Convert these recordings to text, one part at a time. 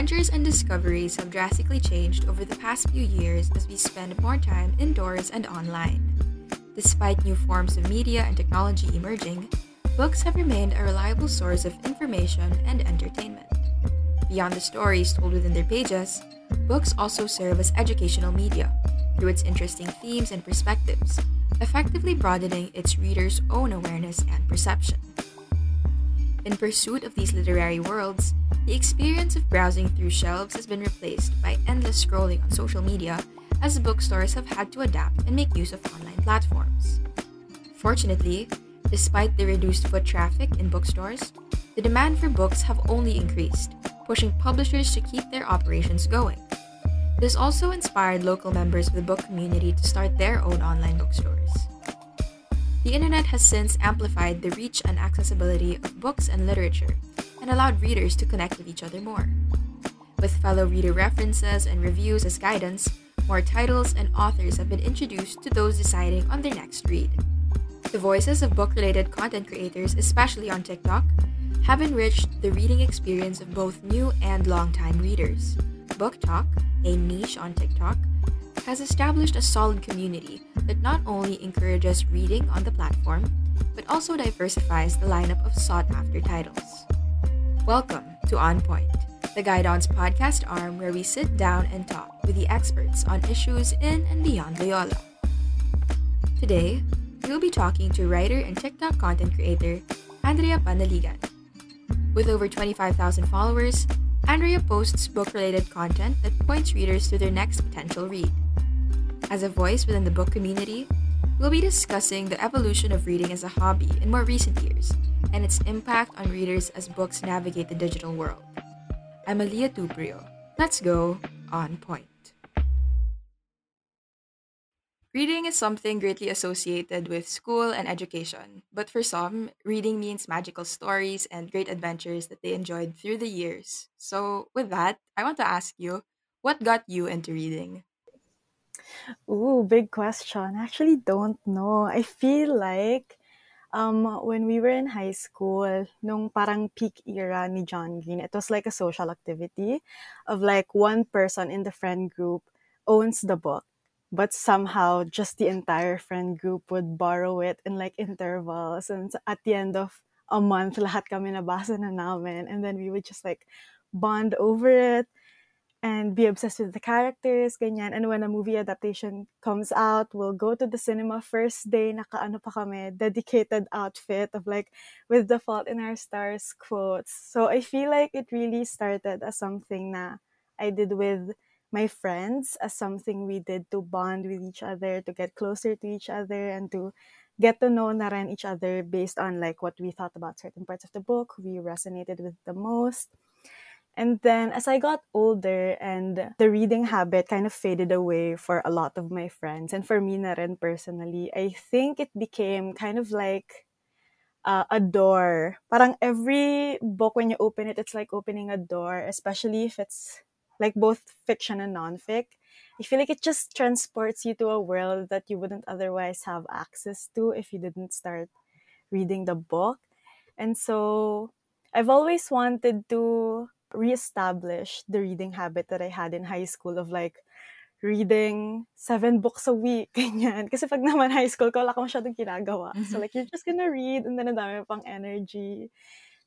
adventures and discoveries have drastically changed over the past few years as we spend more time indoors and online. Despite new forms of media and technology emerging, books have remained a reliable source of information and entertainment. Beyond the stories told within their pages, books also serve as educational media through its interesting themes and perspectives, effectively broadening its readers' own awareness and perception. In pursuit of these literary worlds, the experience of browsing through shelves has been replaced by endless scrolling on social media as bookstores have had to adapt and make use of online platforms. Fortunately, despite the reduced foot traffic in bookstores, the demand for books have only increased, pushing publishers to keep their operations going. This also inspired local members of the book community to start their own online bookstores. The internet has since amplified the reach and accessibility of books and literature and allowed readers to connect with each other more. With fellow reader references and reviews as guidance, more titles and authors have been introduced to those deciding on their next read. The voices of book related content creators, especially on TikTok, have enriched the reading experience of both new and long-time readers. BookTok, a niche on TikTok, has established a solid community that not only encourages reading on the platform, but also diversifies the lineup of sought after titles. Welcome to On Point, the Guidon's podcast arm where we sit down and talk with the experts on issues in and beyond Loyola. Today, we'll be talking to writer and TikTok content creator Andrea Panaligan. With over 25,000 followers, Andrea posts book related content that points readers to their next potential read. As a voice within the book community, we'll be discussing the evolution of reading as a hobby in more recent years and its impact on readers as books navigate the digital world. I'm Aliyah Tuprio. Let's go on point. Reading is something greatly associated with school and education, but for some, reading means magical stories and great adventures that they enjoyed through the years. So, with that, I want to ask you what got you into reading? Ooh, big question. I actually don't know. I feel like um, when we were in high school, nung parang peak era ni John Green, it was like a social activity of like one person in the friend group owns the book, but somehow just the entire friend group would borrow it in like intervals. And at the end of a month, lahat kami nabasa na namin. And then we would just like bond over it and be obsessed with the characters, ganyan. And when a movie adaptation comes out, we'll go to the cinema first day, naka-ano pa kami, dedicated outfit of like, with the Fault in Our Stars quotes. So I feel like it really started as something na I did with my friends, as something we did to bond with each other, to get closer to each other, and to get to know na each other based on like what we thought about certain parts of the book, we resonated with the most. And then as I got older and the reading habit kind of faded away for a lot of my friends and for me na rin personally, I think it became kind of like uh, a door. Parang every book when you open it, it's like opening a door, especially if it's like both fiction and nonfic. I feel like it just transports you to a world that you wouldn't otherwise have access to if you didn't start reading the book. And so I've always wanted to reestablish the reading habit that I had in high school of like reading seven books a week, ganyan. Kasi pag naman high school ko, wala ka masyadong ginagawa. So mm-hmm. like, you're just gonna read and then ang dami pang energy.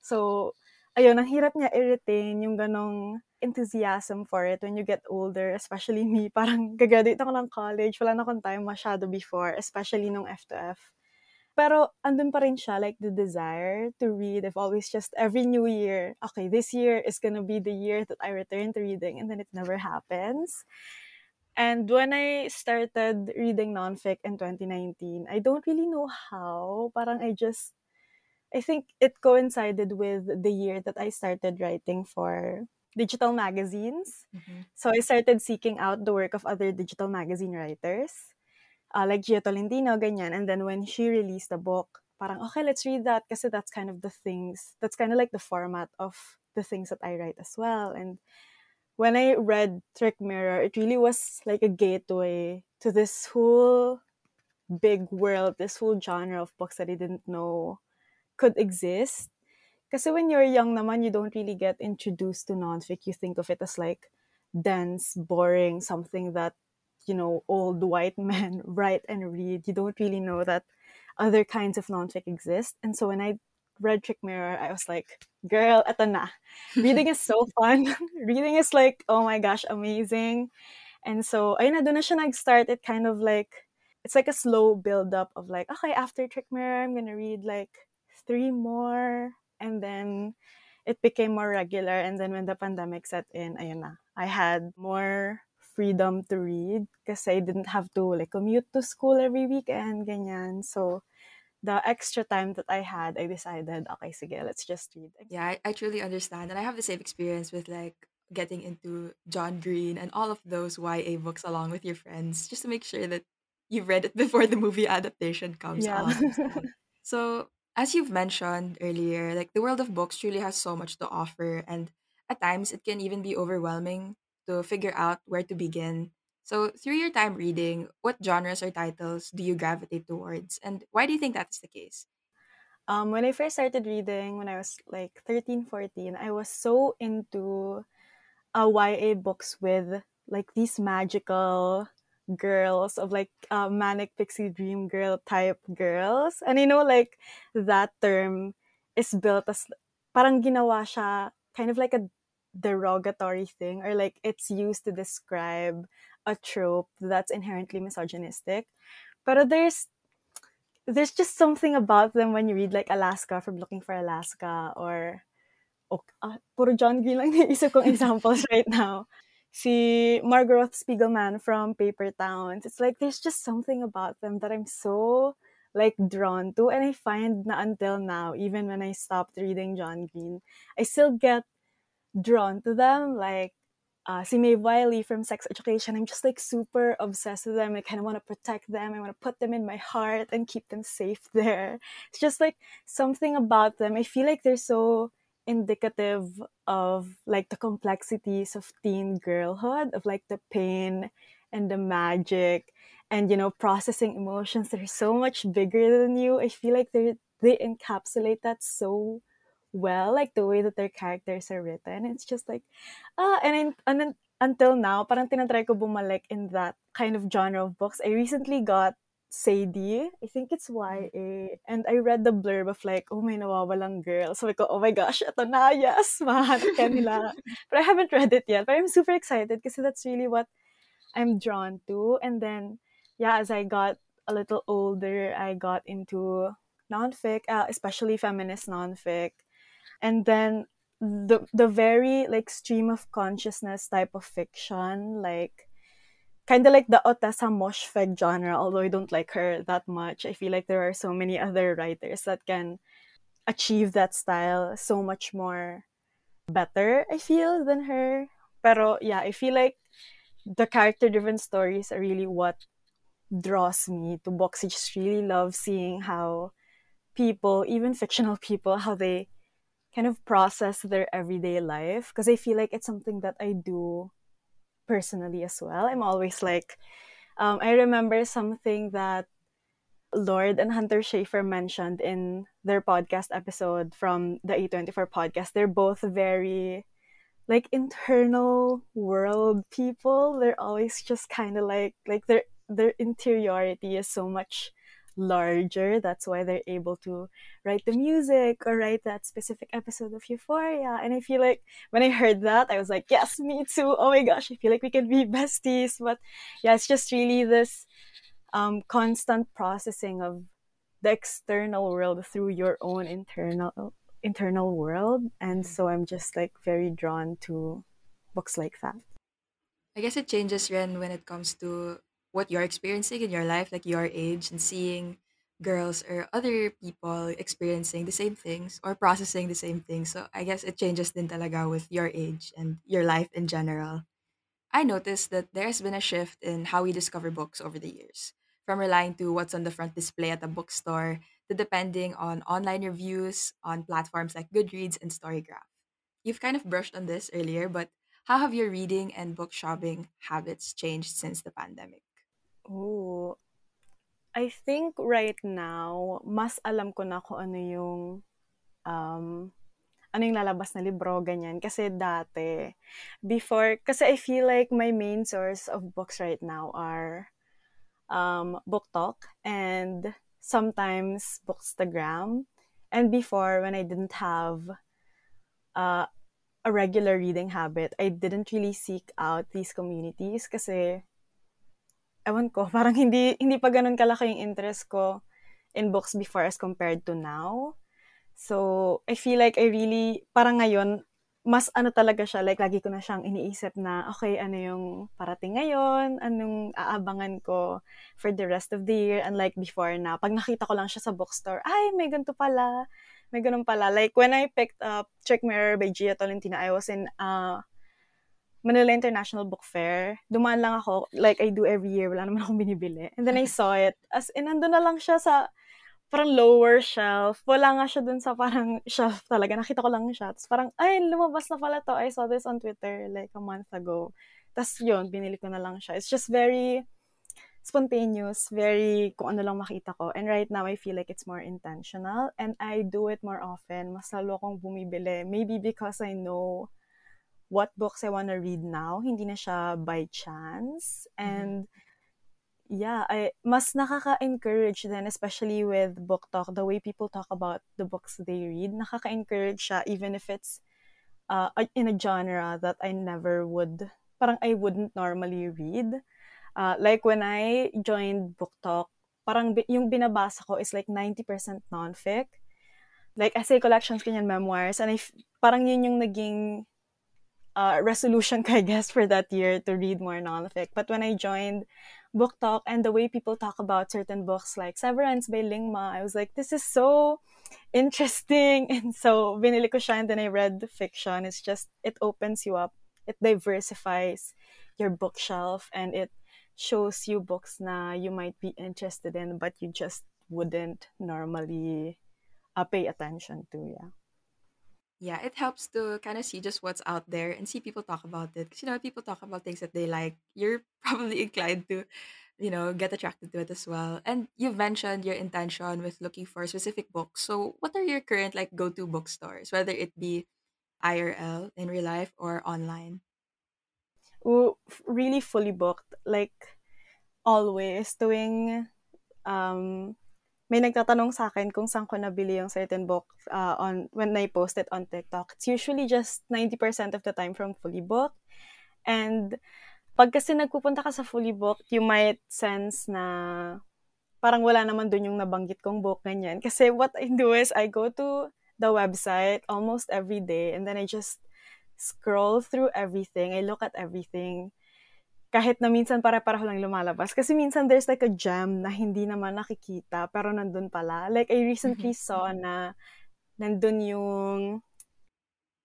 So, ayun, ang hirap niya i-retain yung ganong enthusiasm for it when you get older, especially me. Parang gagraduate ako ng college, wala na akong time masyado before, especially nung F2F. Pero andun pa rin siya, like the desire to read. I've always just, every new year, okay, this year is gonna be the year that I return to reading, and then it never happens. And when I started reading nonfic in 2019, I don't really know how. Parang I just, I think it coincided with the year that I started writing for digital magazines. Mm-hmm. So I started seeking out the work of other digital magazine writers uh, like Jia Tolentino, ganyan. And then when she released the book, parang, okay, let's read that kasi that's kind of the things, that's kind of like the format of the things that I write as well. And when I read Trick Mirror, it really was like a gateway to this whole big world, this whole genre of books that I didn't know could exist. Kasi when you're young naman, you don't really get introduced to nonfic. You think of it as like dense, boring, something that, you know, old white men write and read. You don't really know that other kinds of nonfic exist. And so when I read Trick Mirror, I was like, girl, eto na. Reading is so fun. Reading is like, oh my gosh, amazing. And so, ayun na, doon na siya nag-start. It kind of like, it's like a slow build up of like, okay, after Trick Mirror, I'm gonna read like three more. And then it became more regular. And then when the pandemic set in, ayun na, I had more freedom to read because I didn't have to like commute to school every weekend, ganyan. So, the extra time that I had, I decided, okay, sige, let's just read. Yeah, I, I truly understand. And I have the same experience with like getting into John Green and all of those YA books along with your friends, just to make sure that you've read it before the movie adaptation comes Yeah. out. So, as you've mentioned earlier, like the world of books truly has so much to offer, and at times it can even be overwhelming to figure out where to begin. So, through your time reading, what genres or titles do you gravitate towards, and why do you think that's the case? um, when I first started reading, when I was like 13, 14, I was so into uh, YA books with like these magical girls of like uh, manic pixie dream girl type girls. And you know like that term is built as parang ginawa siya kind of like a derogatory thing or like it's used to describe a trope that's inherently misogynistic. But there's there's just something about them when you read like Alaska from Looking for Alaska or oh, ah, puro John Green lang naisip kong examples right now. Si Margaret Spiegelman from Paper Towns. It's like there's just something about them that I'm so like drawn to and I find na until now even when I stopped reading John Green I still get drawn to them like uh, si Wiley from Sex Education, I'm just like super obsessed with them. I kind of want to protect them. I want to put them in my heart and keep them safe there. It's just like something about them. I feel like they're so indicative of like the complexities of teen girlhood, of like the pain and the magic and you know processing emotions that are so much bigger than you. I feel like they they encapsulate that so well, like the way that their characters are written. It's just like, ah, and, in, and until now, parang tinatry ko bumalik in that kind of genre of books. I recently got Sadie. I think it's YA. And I read the blurb of like, oh, may nawawalang girl. So I go, oh my gosh, ito na, yes, mahanap ka nila. but I haven't read it yet. But I'm super excited because that's really what I'm drawn to. And then, yeah, as I got a little older, I got into nonfic, uh, especially feminist nonfic and then the the very like stream of consciousness type of fiction like kind of like the Ottessa Moshfegh genre although I don't like her that much. I feel like there are so many other writers that can achieve that style so much more better I feel than her. Pero yeah I feel like the character driven stories are really what draws me to books. I just really love seeing how people even fictional people how they kind of process their everyday life because I feel like it's something that I do personally as well. I'm always like, um, I remember something that Lorde and Hunter Schafer mentioned in their podcast episode from the A24 podcast. They're both very like internal world people. They're always just kind of like like their their interiority is so much larger. That's why they're able to write the music or write that specific episode of Euphoria. And I feel like when I heard that, I was like, yes, me too. Oh my gosh, I feel like we can be besties. But yeah, it's just really this um, constant processing of the external world through your own internal internal world. And so I'm just like very drawn to books like that. I guess it changes Ren when it comes to what you're experiencing in your life, like your age, and seeing girls or other people experiencing the same things or processing the same things. So I guess it changes din talaga with your age and your life in general. I noticed that there's been a shift in how we discover books over the years, from relying to what's on the front display at a bookstore to depending on online reviews on platforms like Goodreads and Storygraph. You've kind of brushed on this earlier, but how have your reading and book shopping habits changed since the pandemic? Oh, I think right now, mas alam ko na kung ano yung um, ano yung lalabas na libro, ganyan. Kasi dati, before, kasi I feel like my main source of books right now are um, Book Talk and sometimes Bookstagram. And before, when I didn't have uh, a regular reading habit, I didn't really seek out these communities kasi ewan ko, parang hindi hindi pa ganun kalaki yung interest ko in books before as compared to now. So, I feel like I really, parang ngayon, mas ano talaga siya, like lagi ko na siyang iniisip na, okay, ano yung parating ngayon, anong aabangan ko for the rest of the year, unlike before na, pag nakita ko lang siya sa bookstore, ay, may ganito pala, may ganun pala. Like, when I picked up Check Mirror by Gia Tolentino, I was in uh, Manila International Book Fair. Dumaan lang ako, like I do every year, wala naman akong binibili. And then I saw it, as in, nandun na lang siya sa, parang lower shelf. Wala nga siya dun sa parang shelf talaga. Nakita ko lang siya. Tapos parang, ay, lumabas na pala to. I saw this on Twitter like a month ago. Tapos yun, binili ko na lang siya. It's just very spontaneous, very kung ano lang makita ko. And right now, I feel like it's more intentional. And I do it more often. Mas lalo akong bumibili. Maybe because I know what books I want to read now. Hindi na siya by chance. And mm-hmm yeah, I mas nakaka-encourage then especially with book talk, the way people talk about the books they read, nakaka-encourage siya even if it's uh, in a genre that I never would, parang I wouldn't normally read. Uh, like when I joined book talk, parang yung binabasa ko is like 90% non-fic. Like essay collections, kanyan memoirs. And I, parang yun yung naging uh, resolution I guess, for that year to read more non-fic. But when I joined BookTok and the way people talk about certain books like Severance by Ling Ma, I was like, this is so interesting. And so binili ko siya and then I read the fiction. It's just, it opens you up. It diversifies your bookshelf and it shows you books na you might be interested in but you just wouldn't normally uh, pay attention to. Yeah. Yeah, it helps to kind of see just what's out there and see people talk about it. Because, you know, people talk about things that they like. You're probably inclined to, you know, get attracted to it as well. And you've mentioned your intention with looking for specific books. So, what are your current, like, go to bookstores, whether it be IRL, in real life, or online? Ooh, really fully booked. Like, always doing um may nagtatanong sa akin kung saan ko nabili yung certain book uh, on when I post it on TikTok. It's usually just 90% of the time from Fully Booked. And pag kasi nagpupunta ka sa Fully Booked, you might sense na parang wala naman dun yung nabanggit kong book, ganyan. Kasi what I do is I go to the website almost every day and then I just scroll through everything. I look at everything kahit na minsan pare-pareho lang lumalabas. Kasi minsan there's like a gem na hindi naman nakikita, pero nandun pala. Like, I recently mm-hmm. saw na nandun yung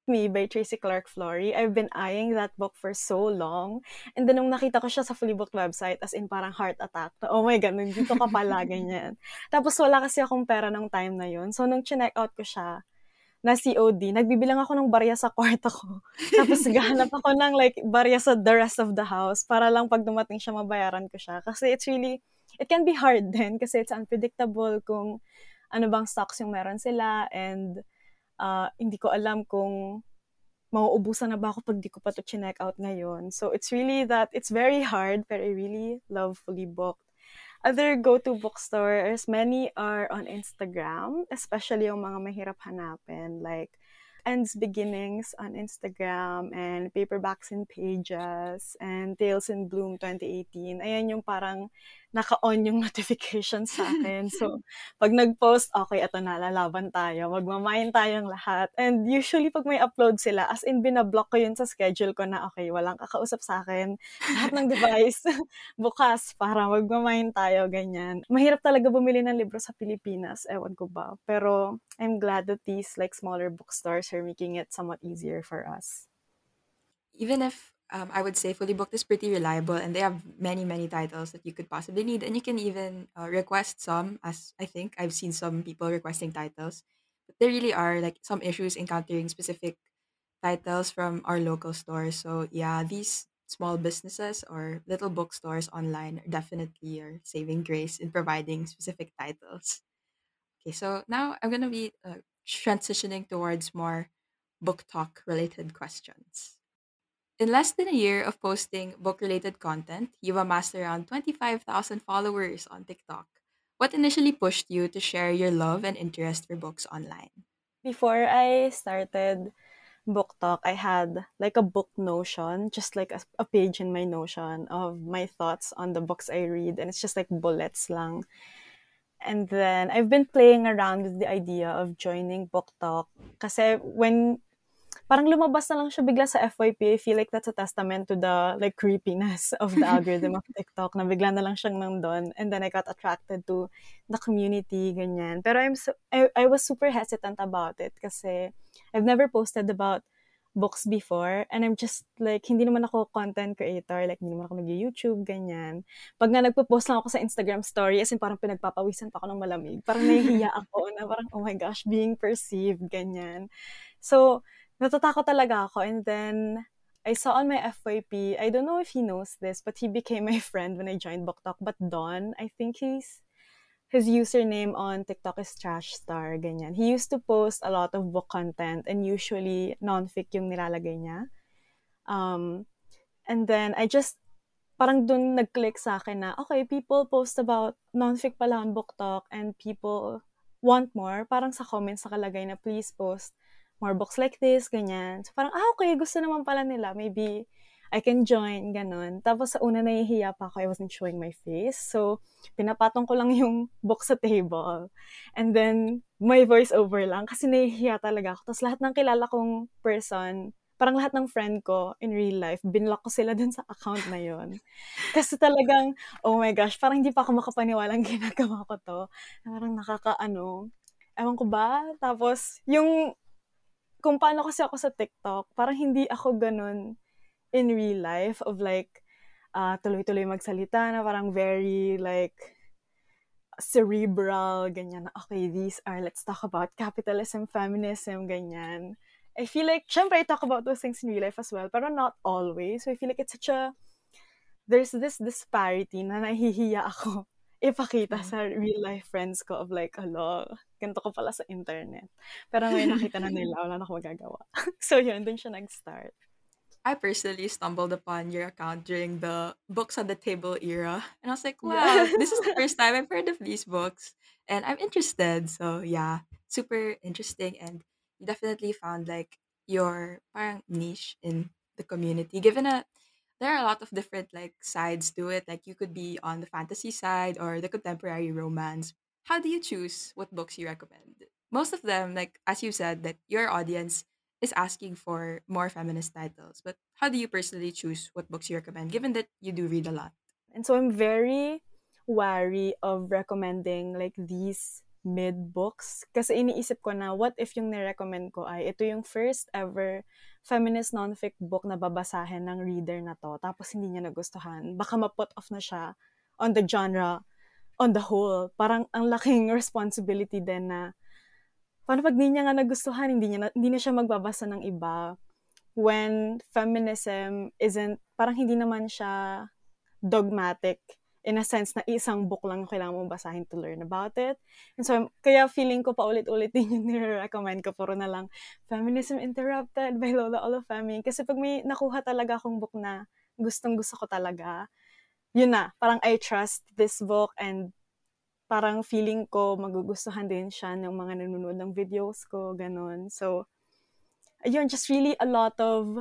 Me by Tracy Clark Flory. I've been eyeing that book for so long. And then nung nakita ko siya sa Fully Booked website, as in parang heart attack, na, oh my God, nandito ka pala, ganyan. Tapos wala kasi akong pera nung time na yun. So nung chinek out ko siya, na COD, nagbibilang ako ng barya sa kwarto ko. Tapos gahanap ako ng like barya sa the rest of the house para lang pag dumating siya mabayaran ko siya. Kasi it's really, it can be hard din kasi it's unpredictable kung ano bang stocks yung meron sila and uh, hindi ko alam kung mauubusan na ba ako pag di ko pa to check out ngayon. So it's really that, it's very hard but I really love Fully Booked other go-to bookstores, many are on Instagram, especially yung mga mahirap hanapin, like Ends Beginnings on Instagram and Paperbacks and Pages and Tales in Bloom 2018. Ayan yung parang naka-on yung notification sa akin. So, pag nag-post, okay, ito na, lalaban tayo. Magmamayin tayong lahat. And usually, pag may upload sila, as in, binablock ko yun sa schedule ko na, okay, walang kakausap sa akin. Lahat ng device, bukas para magmamayin tayo, ganyan. Mahirap talaga bumili ng libro sa Pilipinas. Ewan ko ba. Pero, I'm glad that these like smaller bookstores are making it somewhat easier for us. Even if um, I would say Fully Booked is pretty reliable and they have many, many titles that you could possibly need. And you can even uh, request some, as I think I've seen some people requesting titles. But there really are like some issues encountering specific titles from our local stores. So, yeah, these small businesses or little bookstores online definitely are saving grace in providing specific titles. Okay, so now I'm to be uh, transitioning towards more BookTok related questions. In less than a year of posting book related content, you've amassed around 25,000 followers on TikTok. What initially pushed you to share your love and interest for books online? Before I started BookTok, I had like a book notion, just like a, a page in my notion of my thoughts on the books I read, and it's just like bullets lang. And then I've been playing around with the idea of joining book talk kasi when parang lumabas na lang siya bigla sa FYP, I feel like that's a testament to the like creepiness of the algorithm of TikTok na bigla na lang siyang nandun. And then I got attracted to the community, ganyan. Pero I'm so, I, I was super hesitant about it kasi I've never posted about books before and I'm just like, hindi naman ako content creator, like hindi naman ako nag-YouTube, ganyan. Pag nga nagpo-post lang ako sa Instagram story, as in parang pinagpapawisan pa ako ng malamig. Parang nahihiya ako na parang, oh my gosh, being perceived, ganyan. So, natatakot talaga ako and then I saw on my FYP, I don't know if he knows this, but he became my friend when I joined Book Talk. But Don, I think he's his username on TikTok is Trash Star, ganyan. He used to post a lot of book content and usually non-fic yung nilalagay niya. Um, and then I just, parang dun nag-click sa akin na, okay, people post about non-fic pala on Book Talk and people want more. Parang sa comments nakalagay na, please post more books like this, ganyan. So parang, ah, okay, gusto naman pala nila. Maybe I can join, ganun. Tapos sa una nahihiya pa ako, I wasn't showing my face. So, pinapatong ko lang yung book sa table. And then, my voice over lang kasi nahihiya talaga ako. Tapos lahat ng kilala kong person, parang lahat ng friend ko in real life, binlock ko sila dun sa account na yon. Kasi talagang, oh my gosh, parang hindi pa ako makapaniwalang ginagawa ko to. Parang nakakaano, ewan ko ba? Tapos, yung, kung paano kasi ako sa TikTok, parang hindi ako ganun in real life of like uh, tuloy-tuloy magsalita na parang very like cerebral, ganyan na, okay, these are, let's talk about capitalism, feminism, ganyan. I feel like, syempre, I talk about those things in real life as well, pero not always. So I feel like it's such a, there's this disparity na nahihiya ako ipakita mm. sa real life friends ko of like, alo, ganito ko pala sa internet. Pero ngayon nakita na nila, wala na ako magagawa. so yun, dun siya nag-start. I personally stumbled upon your account during the books on the table era. And I was like, wow, this is the first time I've heard of these books. And I'm interested. So yeah, super interesting. And you definitely found like your parang niche in the community. Given that there are a lot of different like sides to it. Like you could be on the fantasy side or the contemporary romance. How do you choose what books you recommend? Most of them, like as you said, that your audience is asking for more feminist titles. But how do you personally choose what books you recommend, given that you do read a lot? And so I'm very wary of recommending like these mid books kasi iniisip ko na what if yung ni-recommend ko ay ito yung first ever feminist non-fic book na babasahin ng reader na to tapos hindi niya nagustuhan baka ma-put off na siya on the genre on the whole parang ang laking responsibility din na paano pag hindi niya nga nagustuhan, hindi, niya na, hindi na siya magbabasa ng iba when feminism isn't, parang hindi naman siya dogmatic in a sense na isang book lang kailangan mong basahin to learn about it. And so, kaya feeling ko pa ulit-ulit din yung nire-recommend ko. Puro na lang, Feminism Interrupted by Lola Olafemi. Kasi pag may nakuha talaga akong book na gustong-gusto ko talaga, yun na, parang I trust this book and parang feeling ko magugustuhan din siya ng mga nanonood ng videos ko, ganun. So, ayun, just really a lot of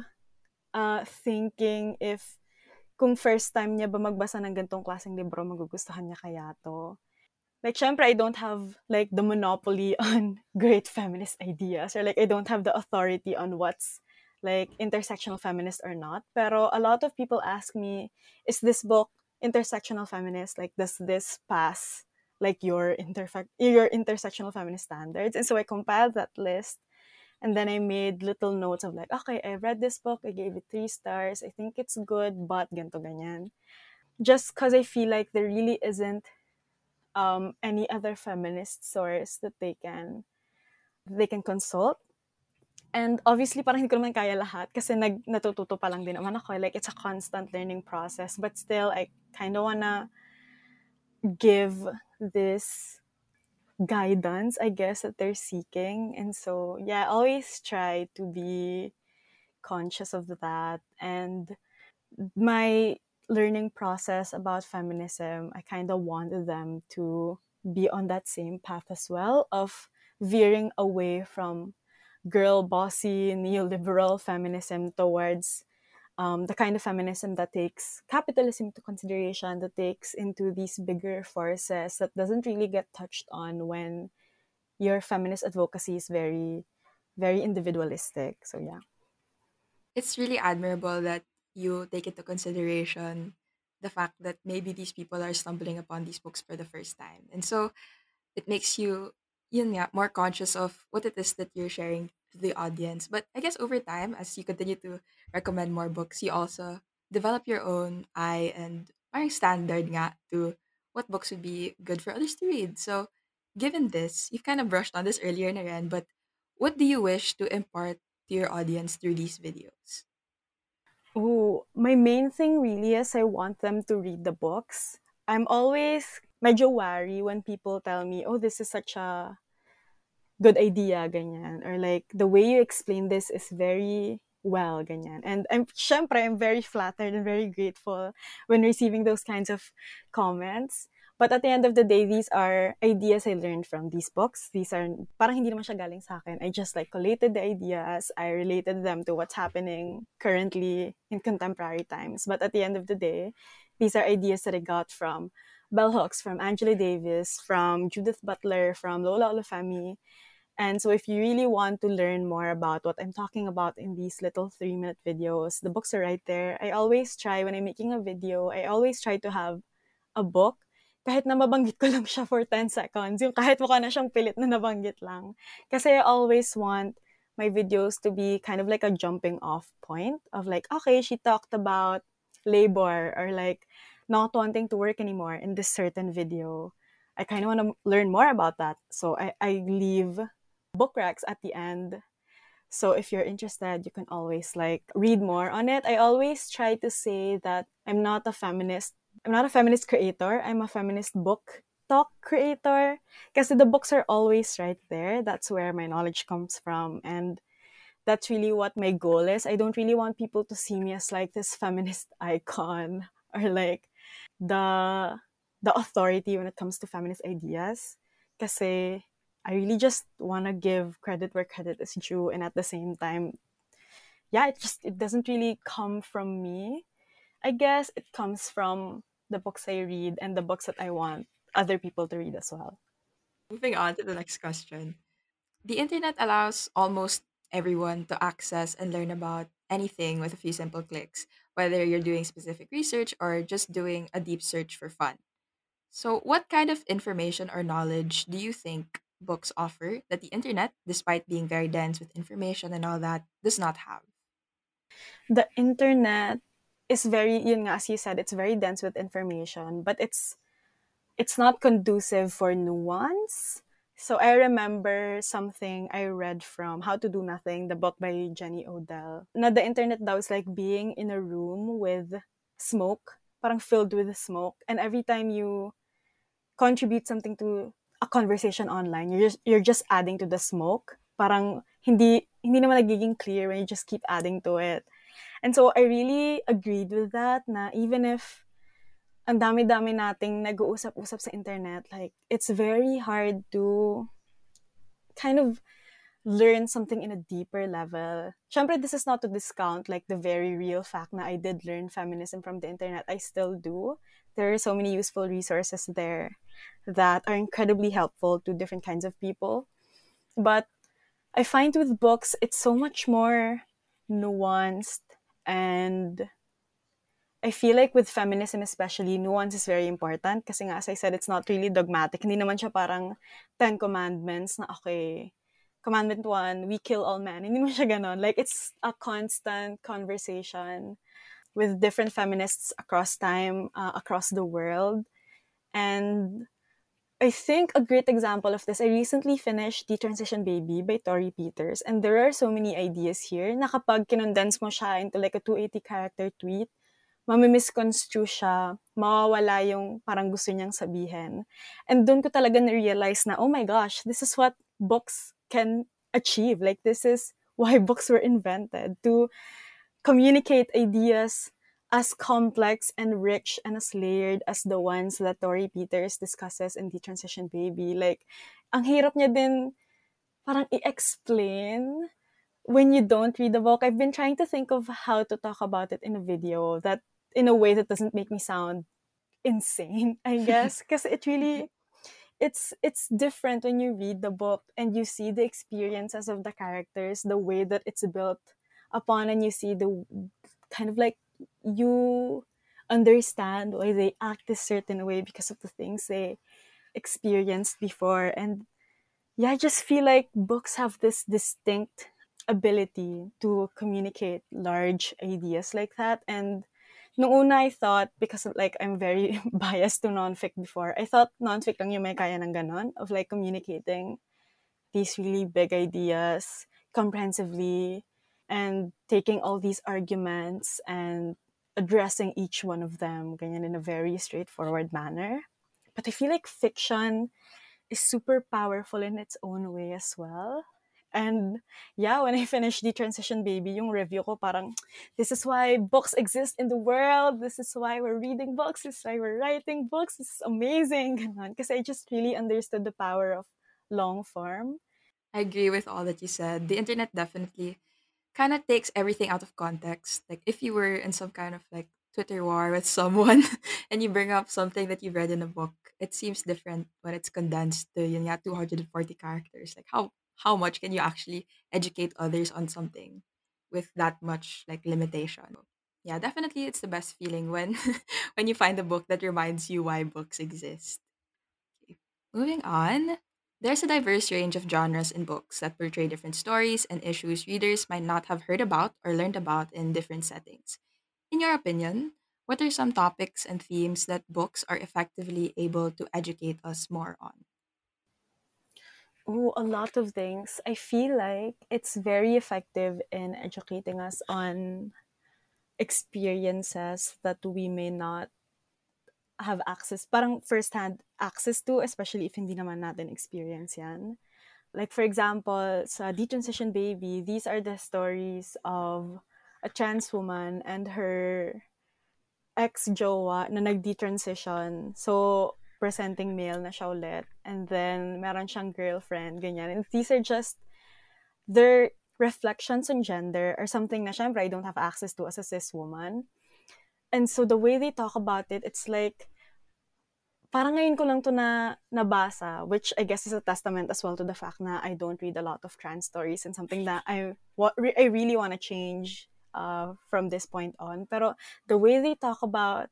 uh, thinking if kung first time niya ba magbasa ng gantong klaseng libro, magugustuhan niya kaya to. Like, syempre, I don't have, like, the monopoly on great feminist ideas. Or, like, I don't have the authority on what's, like, intersectional feminist or not. Pero a lot of people ask me, is this book intersectional feminist? Like, does this pass like your interfe- your intersectional feminist standards. And so I compiled that list and then I made little notes of like, okay, I read this book, I gave it three stars, I think it's good, but ganto ganyan. Just because I feel like there really isn't um, any other feminist source that they can they can consult. And obviously, parang hindi ko naman kaya lahat kasi nag, natututo pa lang din naman ako. Like, it's a constant learning process. But still, I kind of wanna give this guidance, I guess, that they're seeking. And so, yeah, I always try to be conscious of that. And my learning process about feminism, I kind of wanted them to be on that same path as well of veering away from girl bossy neoliberal feminism towards um, the kind of feminism that takes capitalism into consideration, that takes into these bigger forces that doesn't really get touched on when your feminist advocacy is very, very individualistic. So yeah. It's really admirable that you take into consideration the fact that maybe these people are stumbling upon these books for the first time. And so it makes you yun nga, more conscious of what it is that you're sharing to the audience. But I guess over time, as you continue to recommend more books, you also develop your own eye and standard nga to what books would be good for others to read. So, given this, you've kind of brushed on this earlier, Naren, but what do you wish to impart to your audience through these videos? Oh, my main thing really is I want them to read the books. I'm always medyo wary when people tell me, oh, this is such a good idea, ganyan. Or like, the way you explain this is very well, ganyan. And I'm, syempre, I'm very flattered and very grateful when receiving those kinds of comments. But at the end of the day, these are ideas I learned from these books. These are, parang hindi naman siya galing sa akin. I just like collated the ideas. I related them to what's happening currently in contemporary times. But at the end of the day, these are ideas that I got from bell hooks, from Angela Davis, from Judith Butler, from Lola Olufemi. And so if you really want to learn more about what I'm talking about in these little three minute videos, the books are right there. I always try, when I'm making a video, I always try to have a book kahit na mabanggit ko lang siya for 10 seconds, yung kahit mukha na siyang pilit na nabanggit lang. Kasi I always want my videos to be kind of like a jumping off point of like, okay, she talked about labor or like not wanting to work anymore in this certain video. I kind of want to learn more about that. So I, I leave book racks at the end. So if you're interested, you can always like read more on it. I always try to say that I'm not a feminist. I'm not a feminist creator. I'm a feminist book talk creator. Because the books are always right there. That's where my knowledge comes from. And that's really what my goal is. I don't really want people to see me as like this feminist icon or like the the authority when it comes to feminist ideas. Kasi eh, I really just want to give credit where credit is due and at the same time yeah it just it doesn't really come from me. I guess it comes from the books I read and the books that I want other people to read as well. Moving on to the next question. The internet allows almost everyone to access and learn about anything with a few simple clicks, whether you're doing specific research or just doing a deep search for fun. So, what kind of information or knowledge do you think books offer that the internet, despite being very dense with information and all that, does not have? The internet is very, yun nga, as you said, it's very dense with information, but it's it's not conducive for nuance so I remember something I read from How to Do Nothing, the book by Jenny Odell. Na the internet daw is like being in a room with smoke, parang filled with smoke. And every time you contribute something to a conversation online, you're just, you're just adding to the smoke. Parang hindi, hindi naman nagiging clear when you just keep adding to it. And so I really agreed with that na even if ang dami-dami nating nag-uusap-usap sa internet. Like, it's very hard to kind of learn something in a deeper level. Siyempre, this is not to discount like the very real fact na I did learn feminism from the internet. I still do. There are so many useful resources there that are incredibly helpful to different kinds of people. But I find with books, it's so much more nuanced and I feel like with feminism especially, nuance is very important kasi nga, as I said, it's not really dogmatic. Hindi naman siya parang Ten Commandments na, okay, Commandment 1, we kill all men. Hindi naman siya ganon. Like, it's a constant conversation with different feminists across time, uh, across the world. And I think a great example of this, I recently finished The Transition Baby by Tori Peters. And there are so many ideas here na kapag kinondense mo siya into like a 280 character tweet, mamimisconstrue siya, mawawala yung parang gusto niyang sabihin. And doon ko talaga na-realize na, oh my gosh, this is what books can achieve. Like, this is why books were invented, to communicate ideas as complex and rich and as layered as the ones that Tori Peters discusses in The Transition Baby. Like, ang hirap niya din parang i-explain when you don't read the book. I've been trying to think of how to talk about it in a video that in a way that doesn't make me sound insane, I guess. Because it really it's it's different when you read the book and you see the experiences of the characters, the way that it's built upon and you see the kind of like you understand why they act a certain way because of the things they experienced before and yeah i just feel like books have this distinct ability to communicate large ideas like that and nung una I thought, because like I'm very biased to nonfic before, I thought nonfic lang yung may kaya ng ganon, of like communicating these really big ideas comprehensively and taking all these arguments and addressing each one of them ganyan in a very straightforward manner. But I feel like fiction is super powerful in its own way as well. And yeah, when I finished Detransition Baby, yung review ko parang, this is why books exist in the world. This is why we're reading books. This is why we're writing books. Is amazing. Because I just really understood the power of long form. I agree with all that you said. The internet definitely kind of takes everything out of context. Like if you were in some kind of like Twitter war with someone and you bring up something that you read in a book, it seems different when it's condensed to yun nga, 240 characters. Like how how much can you actually educate others on something with that much like limitation? Yeah, definitely it's the best feeling when when you find a book that reminds you why books exist. Okay. Moving on, there's a diverse range of genres in books that portray different stories and issues readers might not have heard about or learned about in different settings. In your opinion, what are some topics and themes that books are effectively able to educate us more on? Oh, a lot of things. I feel like it's very effective in educating us on experiences that we may not have access, parang first-hand access to, especially if hindi naman natin experience yan. Like, for example, sa Detransition Baby, these are the stories of a trans woman and her ex-jowa na nag-detransition. So, presenting male na siya ulit. And then, meron siyang girlfriend, ganyan. And these are just their reflections on gender or something na syempre I don't have access to as a cis woman. And so the way they talk about it, it's like, parang ngayon ko lang to na nabasa, which I guess is a testament as well to the fact na I don't read a lot of trans stories and something that I what I really want to change uh, from this point on. Pero the way they talk about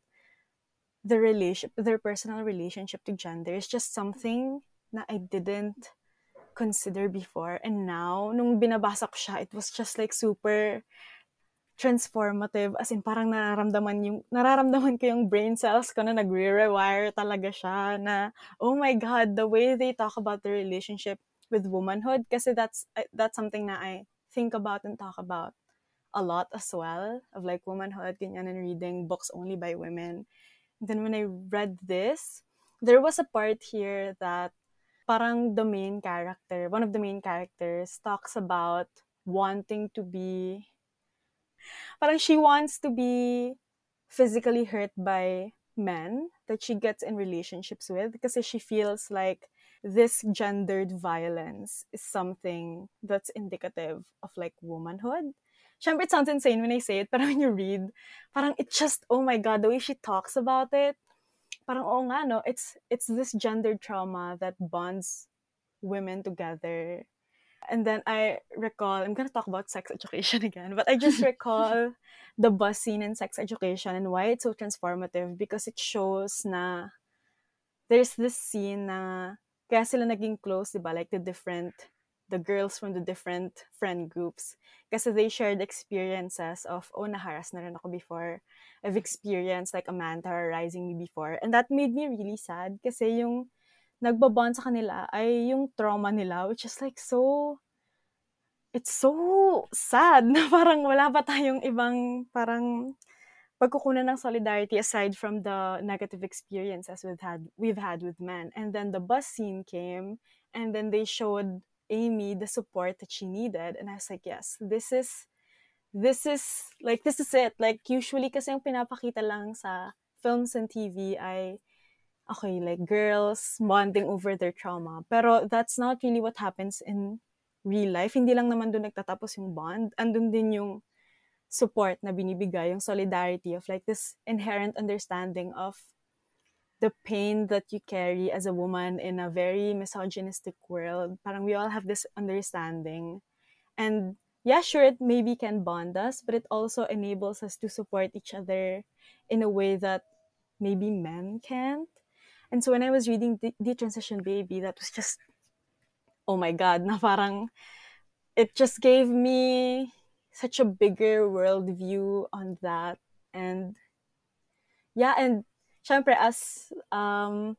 the relation, their personal relationship to gender is just something na I didn't consider before. And now, nung binabasa ko siya, it was just like super transformative. As in, parang nararamdaman, yung, nararamdaman ko yung brain cells ko na nagre-rewire talaga siya na, oh my God, the way they talk about the relationship with womanhood, kasi that's, that's something na I think about and talk about a lot as well, of like womanhood, ganyan, and reading books only by women. Then when I read this, there was a part here that parang the main character, one of the main characters talks about wanting to be parang she wants to be physically hurt by men that she gets in relationships with because she feels like this gendered violence is something that's indicative of like womanhood. Siyempre, it sounds insane when I say it, but when you read, parang it just, oh my God, the way she talks about it, parang, oh nga, no, it's, it's this gender trauma that bonds women together and then I recall, I'm gonna talk about sex education again, but I just recall the bus scene in sex education and why it's so transformative because it shows na there's this scene na kaya sila naging close, diba? Like the different, the girls from the different friend groups. Kasi they shared experiences of, oh, naharas na rin ako before. I've experienced like a man terrorizing me before. And that made me really sad kasi yung nagbabond sa kanila ay yung trauma nila, which is like so, it's so sad na parang wala pa tayong ibang parang pagkukunan ng solidarity aside from the negative experiences we've had we've had with men. And then the bus scene came and then they showed Amy the support that she needed and I was like, yes, this is this is like this is it. Like usually kasi yung pinapakita lang sa films and TV ay okay, like girls bonding over their trauma. Pero that's not really what happens in real life. Hindi lang naman doon nagtatapos yung bond. Andun din yung support na binibigay, yung solidarity of like this inherent understanding of the pain that you carry as a woman in a very misogynistic world. Parang we all have this understanding. And yeah, sure, it maybe can bond us, but it also enables us to support each other in a way that maybe men can't. And so when I was reading the, Detransition Baby, that was just, oh my God, na parang, it just gave me such a bigger worldview on that. And yeah, and syempre as um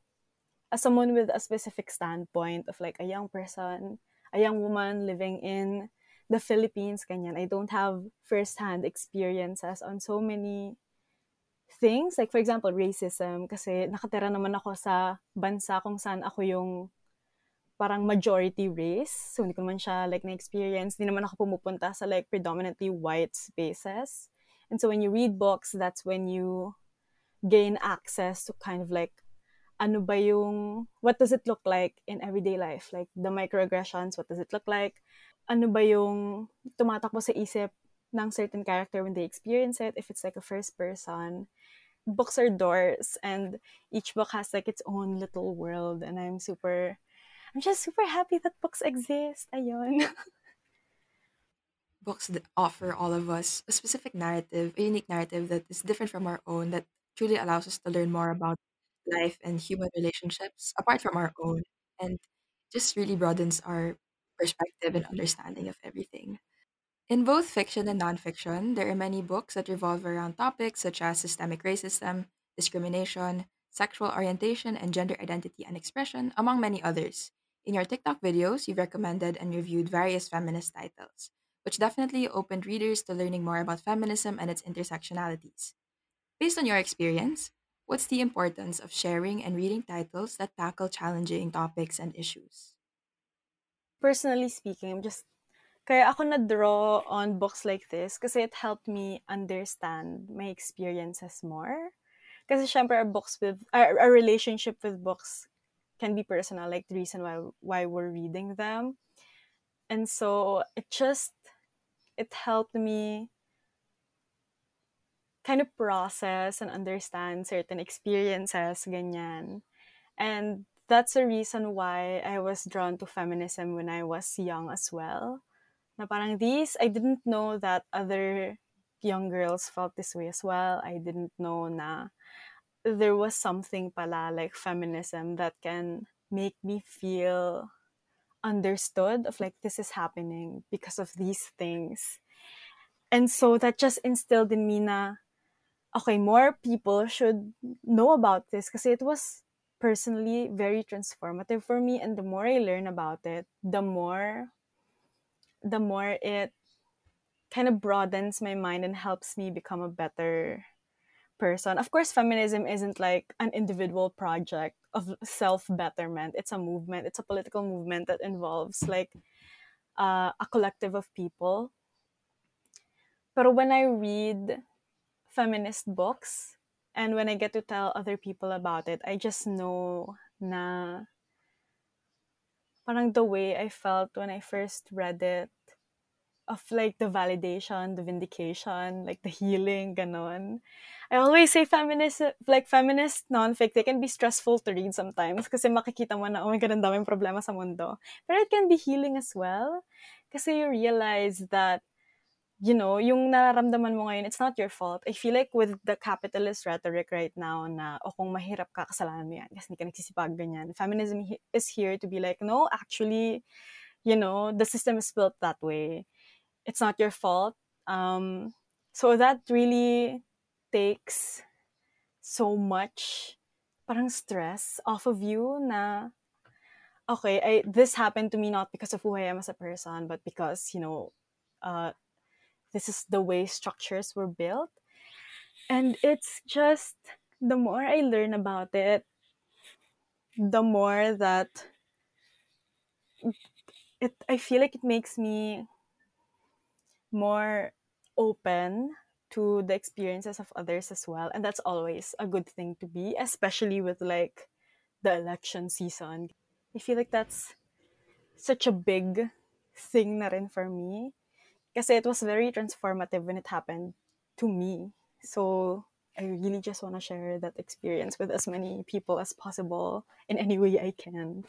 as someone with a specific standpoint of like a young person, a young woman living in the Philippines, kanyan, I don't have first-hand experiences on so many things. Like, for example, racism. Kasi nakatira naman ako sa bansa kung saan ako yung parang majority race. So, hindi ko naman siya like na-experience. Hindi naman ako pumupunta sa like predominantly white spaces. And so when you read books, that's when you gain access to kind of like ano ba yung, what does it look like in everyday life? Like the microaggressions, what does it look like? Ano ba yung tumatakbo sa isip ng certain character when they experience it? If it's like a first person, books are doors and each book has like its own little world and I'm super I'm just super happy that books exist. Ayun. Books that offer all of us a specific narrative, a unique narrative that is different from our own, that truly allows us to learn more about life and human relationships apart from our own, and just really broadens our perspective and understanding of everything. In both fiction and nonfiction, there are many books that revolve around topics such as systemic racism, discrimination, sexual orientation, and gender identity and expression, among many others. In your TikTok videos, you've recommended and reviewed various feminist titles, which definitely opened readers to learning more about feminism and its intersectionalities. Based on your experience, what's the importance of sharing and reading titles that tackle challenging topics and issues? Personally speaking, I'm just kaya ako na-draw on books like this kasi it helped me understand my experiences more. Kasi syempre our books with our, our relationship with books can be personal, like the reason why why we're reading them. And so it just it helped me kind of process and understand certain experiences, ganyan. And that's the reason why I was drawn to feminism when I was young as well. Na parang these, I didn't know that other young girls felt this way as well. I didn't know na there was something pala like feminism that can make me feel understood of like this is happening because of these things and so that just instilled in me na okay more people should know about this because it was personally very transformative for me and the more i learn about it the more the more it kind of broadens my mind and helps me become a better person. Of course, feminism isn't like an individual project of self betterment. It's a movement. It's a political movement that involves like uh, a collective of people. But when I read feminist books and when I get to tell other people about it, I just know na parang the way I felt when I first read it of like the validation, the vindication, like the healing, ganon. I always say feminist, like feminist non-fic, they can be stressful to read sometimes kasi makikita mo na, oh my God, ang daming problema sa mundo. But it can be healing as well kasi you realize that, you know, yung nararamdaman mo ngayon, it's not your fault. I feel like with the capitalist rhetoric right now na, o oh, kung mahirap ka, kasalanan mo yan kasi hindi ka nagsisipag, ganyan. Feminism is here to be like, no, actually, you know, the system is built that way it's not your fault. Um, so that really takes so much parang stress off of you na okay, I, this happened to me not because of who I am as a person, but because, you know, uh, this is the way structures were built. And it's just the more I learn about it, the more that it I feel like it makes me more open to the experiences of others as well. And that's always a good thing to be especially with like the election season. I feel like that's such a big thing na rin for me because it was very transformative when it happened to me so i really just want to share that experience with as many people as possible in any way i can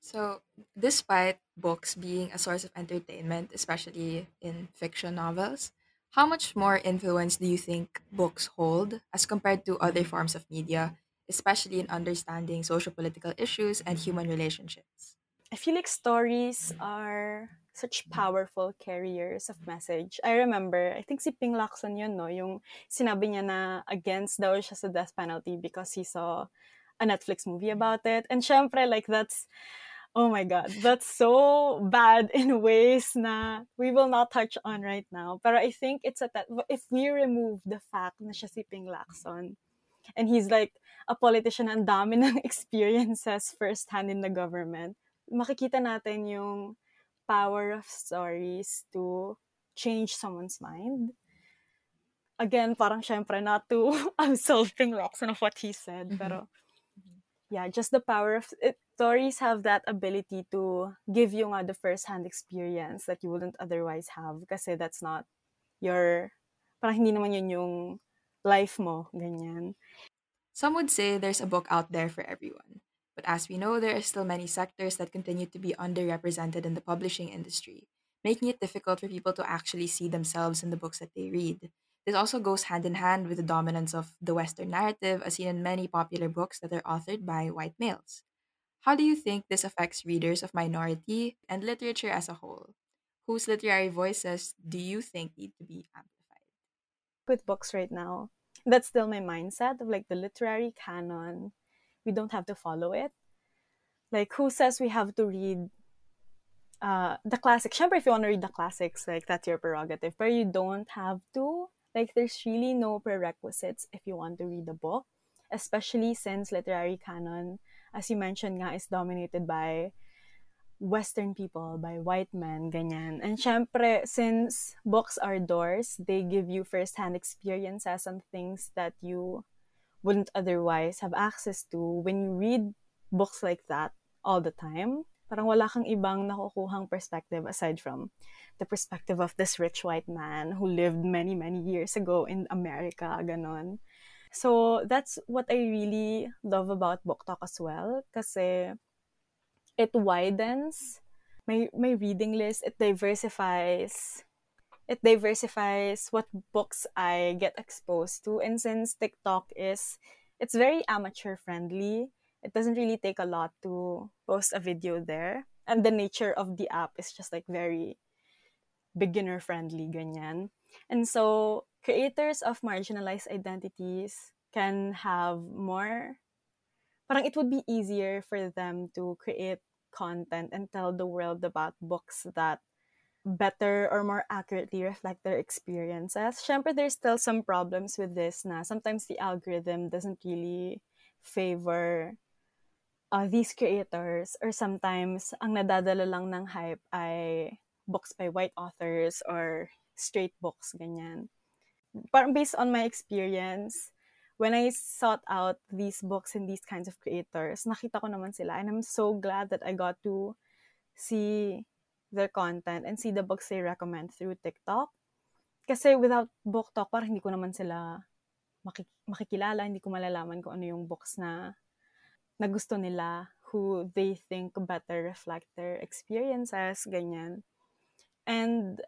So, despite books being a source of entertainment, especially in fiction novels, how much more influence do you think books hold as compared to other forms of media, especially in understanding social political issues and human relationships? I feel like stories are such powerful carriers of message. I remember, I think si Ping Lacson yun, no? Yung sinabi niya na against daw siya sa death penalty because he saw a Netflix movie about it. And syempre, like, that's, oh my God, that's so bad in ways na we will not touch on right now. But I think it's a, if we remove the fact na siya si Ping Lacson, and he's like a politician and dami ng experiences firsthand in the government, makikita natin yung power of stories to change someone's mind. Again, parang syempre not to absolve Ping Lacson of what he said, mm-hmm. pero yeah, just the power of it, stories have that ability to give you nga the first-hand experience that you wouldn't otherwise have kasi that's not your, parang hindi naman yun yung life mo, ganyan. Some would say there's a book out there for everyone. But as we know, there are still many sectors that continue to be underrepresented in the publishing industry, making it difficult for people to actually see themselves in the books that they read. This also goes hand in hand with the dominance of the Western narrative as seen in many popular books that are authored by white males. How do you think this affects readers of minority and literature as a whole? Whose literary voices do you think need to be amplified? With books right now, that's still my mindset of like the literary canon. We don't have to follow it. Like, who says we have to read uh, the classics? Remember, if you want to read the classics, like that's your prerogative, but you don't have to like, there's really no prerequisites if you want to read a book, especially since literary canon, as you mentioned nga, is dominated by Western people, by white men, ganyan. And syempre, since books are doors, they give you first-hand experiences on things that you wouldn't otherwise have access to. When you read books like that all the time, parang wala kang ibang nakukuhang perspective aside from the perspective of this rich white man who lived many, many years ago in America, ganon. So that's what I really love about BookTok as well, kasi it widens my, my reading list, it diversifies it diversifies what books I get exposed to. And since TikTok is, it's very amateur friendly, it doesn't really take a lot to post a video there. And the nature of the app is just like very beginner friendly ganyan. And so creators of marginalized identities can have more parang it would be easier for them to create content and tell the world about books that better or more accurately reflect their experiences. Syempre, there's still some problems with this na sometimes the algorithm doesn't really favor uh, these creators or sometimes ang nadadala lang ng hype ay books by white authors or straight books, ganyan. Parang based on my experience, when I sought out these books and these kinds of creators, nakita ko naman sila. And I'm so glad that I got to see their content and see the books they recommend through TikTok. Kasi without book talk, parang hindi ko naman sila makik- makikilala, hindi ko malalaman kung ano yung books na, na gusto nila, who they think better reflect their experiences, ganyan. And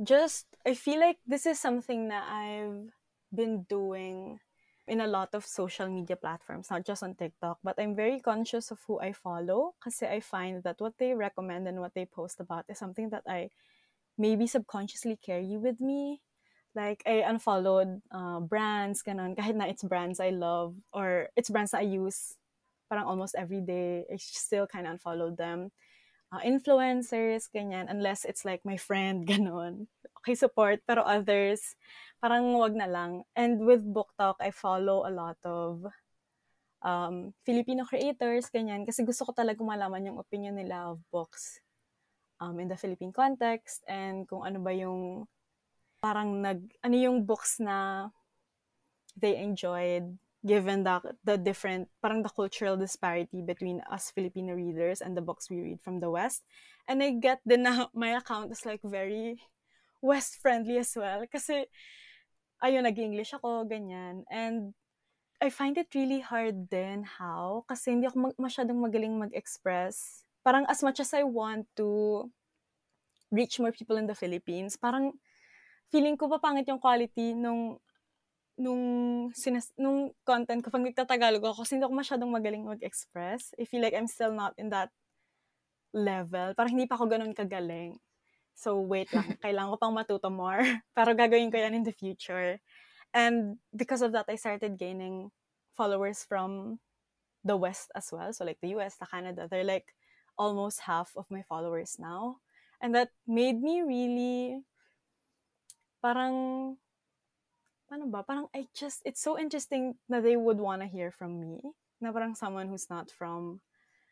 just, I feel like this is something that I've been doing in a lot of social media platforms, not just on TikTok, but I'm very conscious of who I follow because I find that what they recommend and what they post about is something that I maybe subconsciously carry with me. Like, I unfollowed uh, brands, kanon, kahit na it's brands I love or it's brands that I use parang almost every day. I still kind of unfollowed them uh, influencers, ganyan, unless it's like my friend, ganon. Okay, support, pero others, parang wag na lang. And with Book Talk, I follow a lot of um, Filipino creators, ganyan, kasi gusto ko talaga malaman yung opinion nila of books um, in the Philippine context and kung ano ba yung parang nag, ano yung books na they enjoyed given the the different parang the cultural disparity between us Filipino readers and the books we read from the West. And I get the na my account is like very West friendly as well kasi ayun nag-English ako ganyan and I find it really hard then how kasi hindi ako mag- masyadong magaling mag-express. Parang as much as I want to reach more people in the Philippines, parang feeling ko pa pangit yung quality nung nung, sinas- nung content kapag nagtatagalog ako kasi hindi ako masyadong magaling mag-express. I feel like I'm still not in that level. Parang hindi pa ako ganun kagaling. So, wait lang. Kailangan ko pang matuto more. Pero gagawin ko yan in the future. And because of that, I started gaining followers from the West as well. So, like the US, the Canada. They're like almost half of my followers now. And that made me really parang paano ba? Parang I just, it's so interesting that they would want to hear from me. Na parang someone who's not from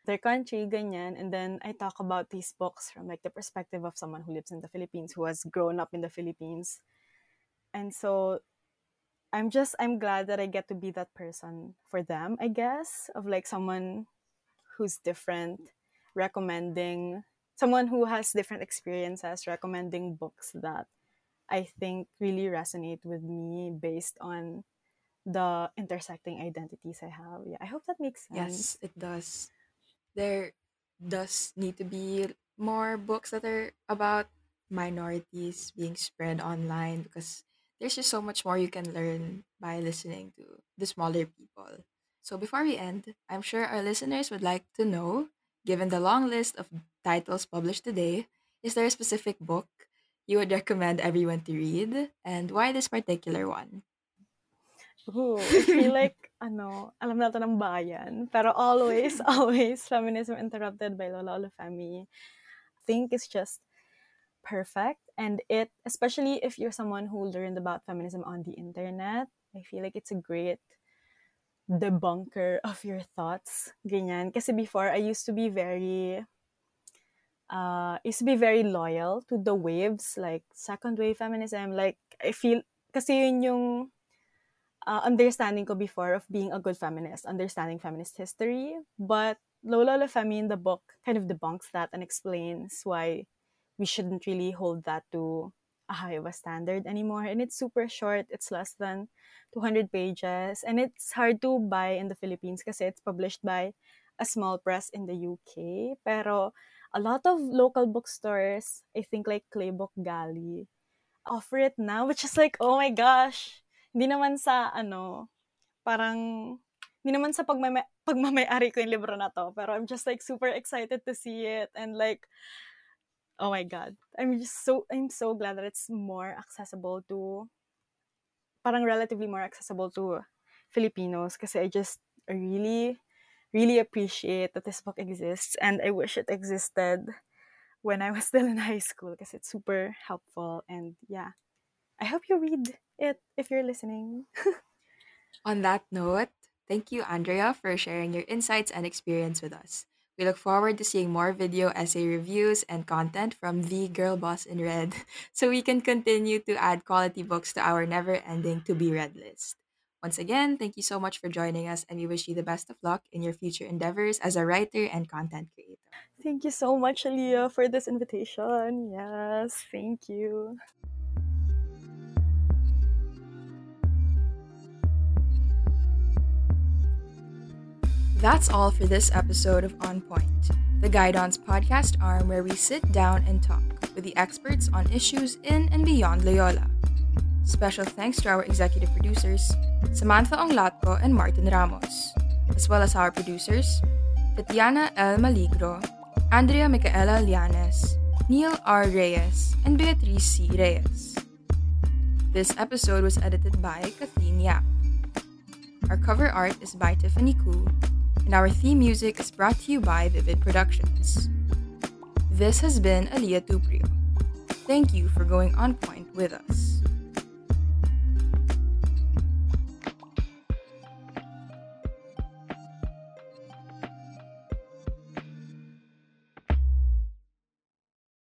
their country, ganyan. And then I talk about these books from like the perspective of someone who lives in the Philippines, who has grown up in the Philippines. And so I'm just, I'm glad that I get to be that person for them, I guess, of like someone who's different, recommending, someone who has different experiences, recommending books that I think really resonate with me based on the intersecting identities I have. Yeah, I hope that makes sense. Yes, it does. There does need to be more books that are about minorities being spread online because there's just so much more you can learn by listening to the smaller people. So before we end, I'm sure our listeners would like to know, given the long list of titles published today, is there a specific book you would recommend everyone to read and why this particular one? Ooh, I feel like, ano, alam na to ng bayan. Pero always, always, Feminism Interrupted by Lola Olufemi. I think it's just perfect. And it, especially if you're someone who learned about feminism on the internet, I feel like it's a great debunker of your thoughts. Ganyan. Kasi before, I used to be very, uh, used to be very loyal to the waves, like second wave feminism. Like, I feel, kasi yun yung uh, understanding ko before of being a good feminist, understanding feminist history. But Lola Olufemi in the book kind of debunks that and explains why we shouldn't really hold that to a high of a standard anymore. And it's super short. It's less than 200 pages. And it's hard to buy in the Philippines kasi it's published by a small press in the UK. Pero a lot of local bookstores, I think like Claybook Galley, offer it now, which is like, oh my gosh. Hindi naman sa, ano, parang, hindi naman sa pagmamay, pagmamayari ko yung libro na to. Pero I'm just like super excited to see it. And like, oh my god i'm just so i'm so glad that it's more accessible to parang relatively more accessible to filipinos kasi i just really really appreciate that this book exists and i wish it existed when i was still in high school because it's super helpful and yeah i hope you read it if you're listening On that note, thank you, Andrea, for sharing your insights and experience with us. We look forward to seeing more video essay reviews and content from the Girl Boss in Red so we can continue to add quality books to our never ending to be read list. Once again, thank you so much for joining us, and we wish you the best of luck in your future endeavors as a writer and content creator. thank you so much Aaliyah, for this invitation yes thank you That's all for this episode of On Point, the Guidon's podcast arm where we sit down and talk with the experts on issues in and beyond Loyola. Special thanks to our executive producers, Samantha Onglatko and Martin Ramos, as well as our producers, Tatiana L. Maligro, Andrea Micaela Lianes, Neil R. Reyes, and Beatriz C. Reyes. This episode was edited by Kathleen Yap. Our cover art is by Tiffany Koo, and our theme music is brought to you by Vivid Productions. This has been Aliyah Tuprio. Thank you for going on point with us.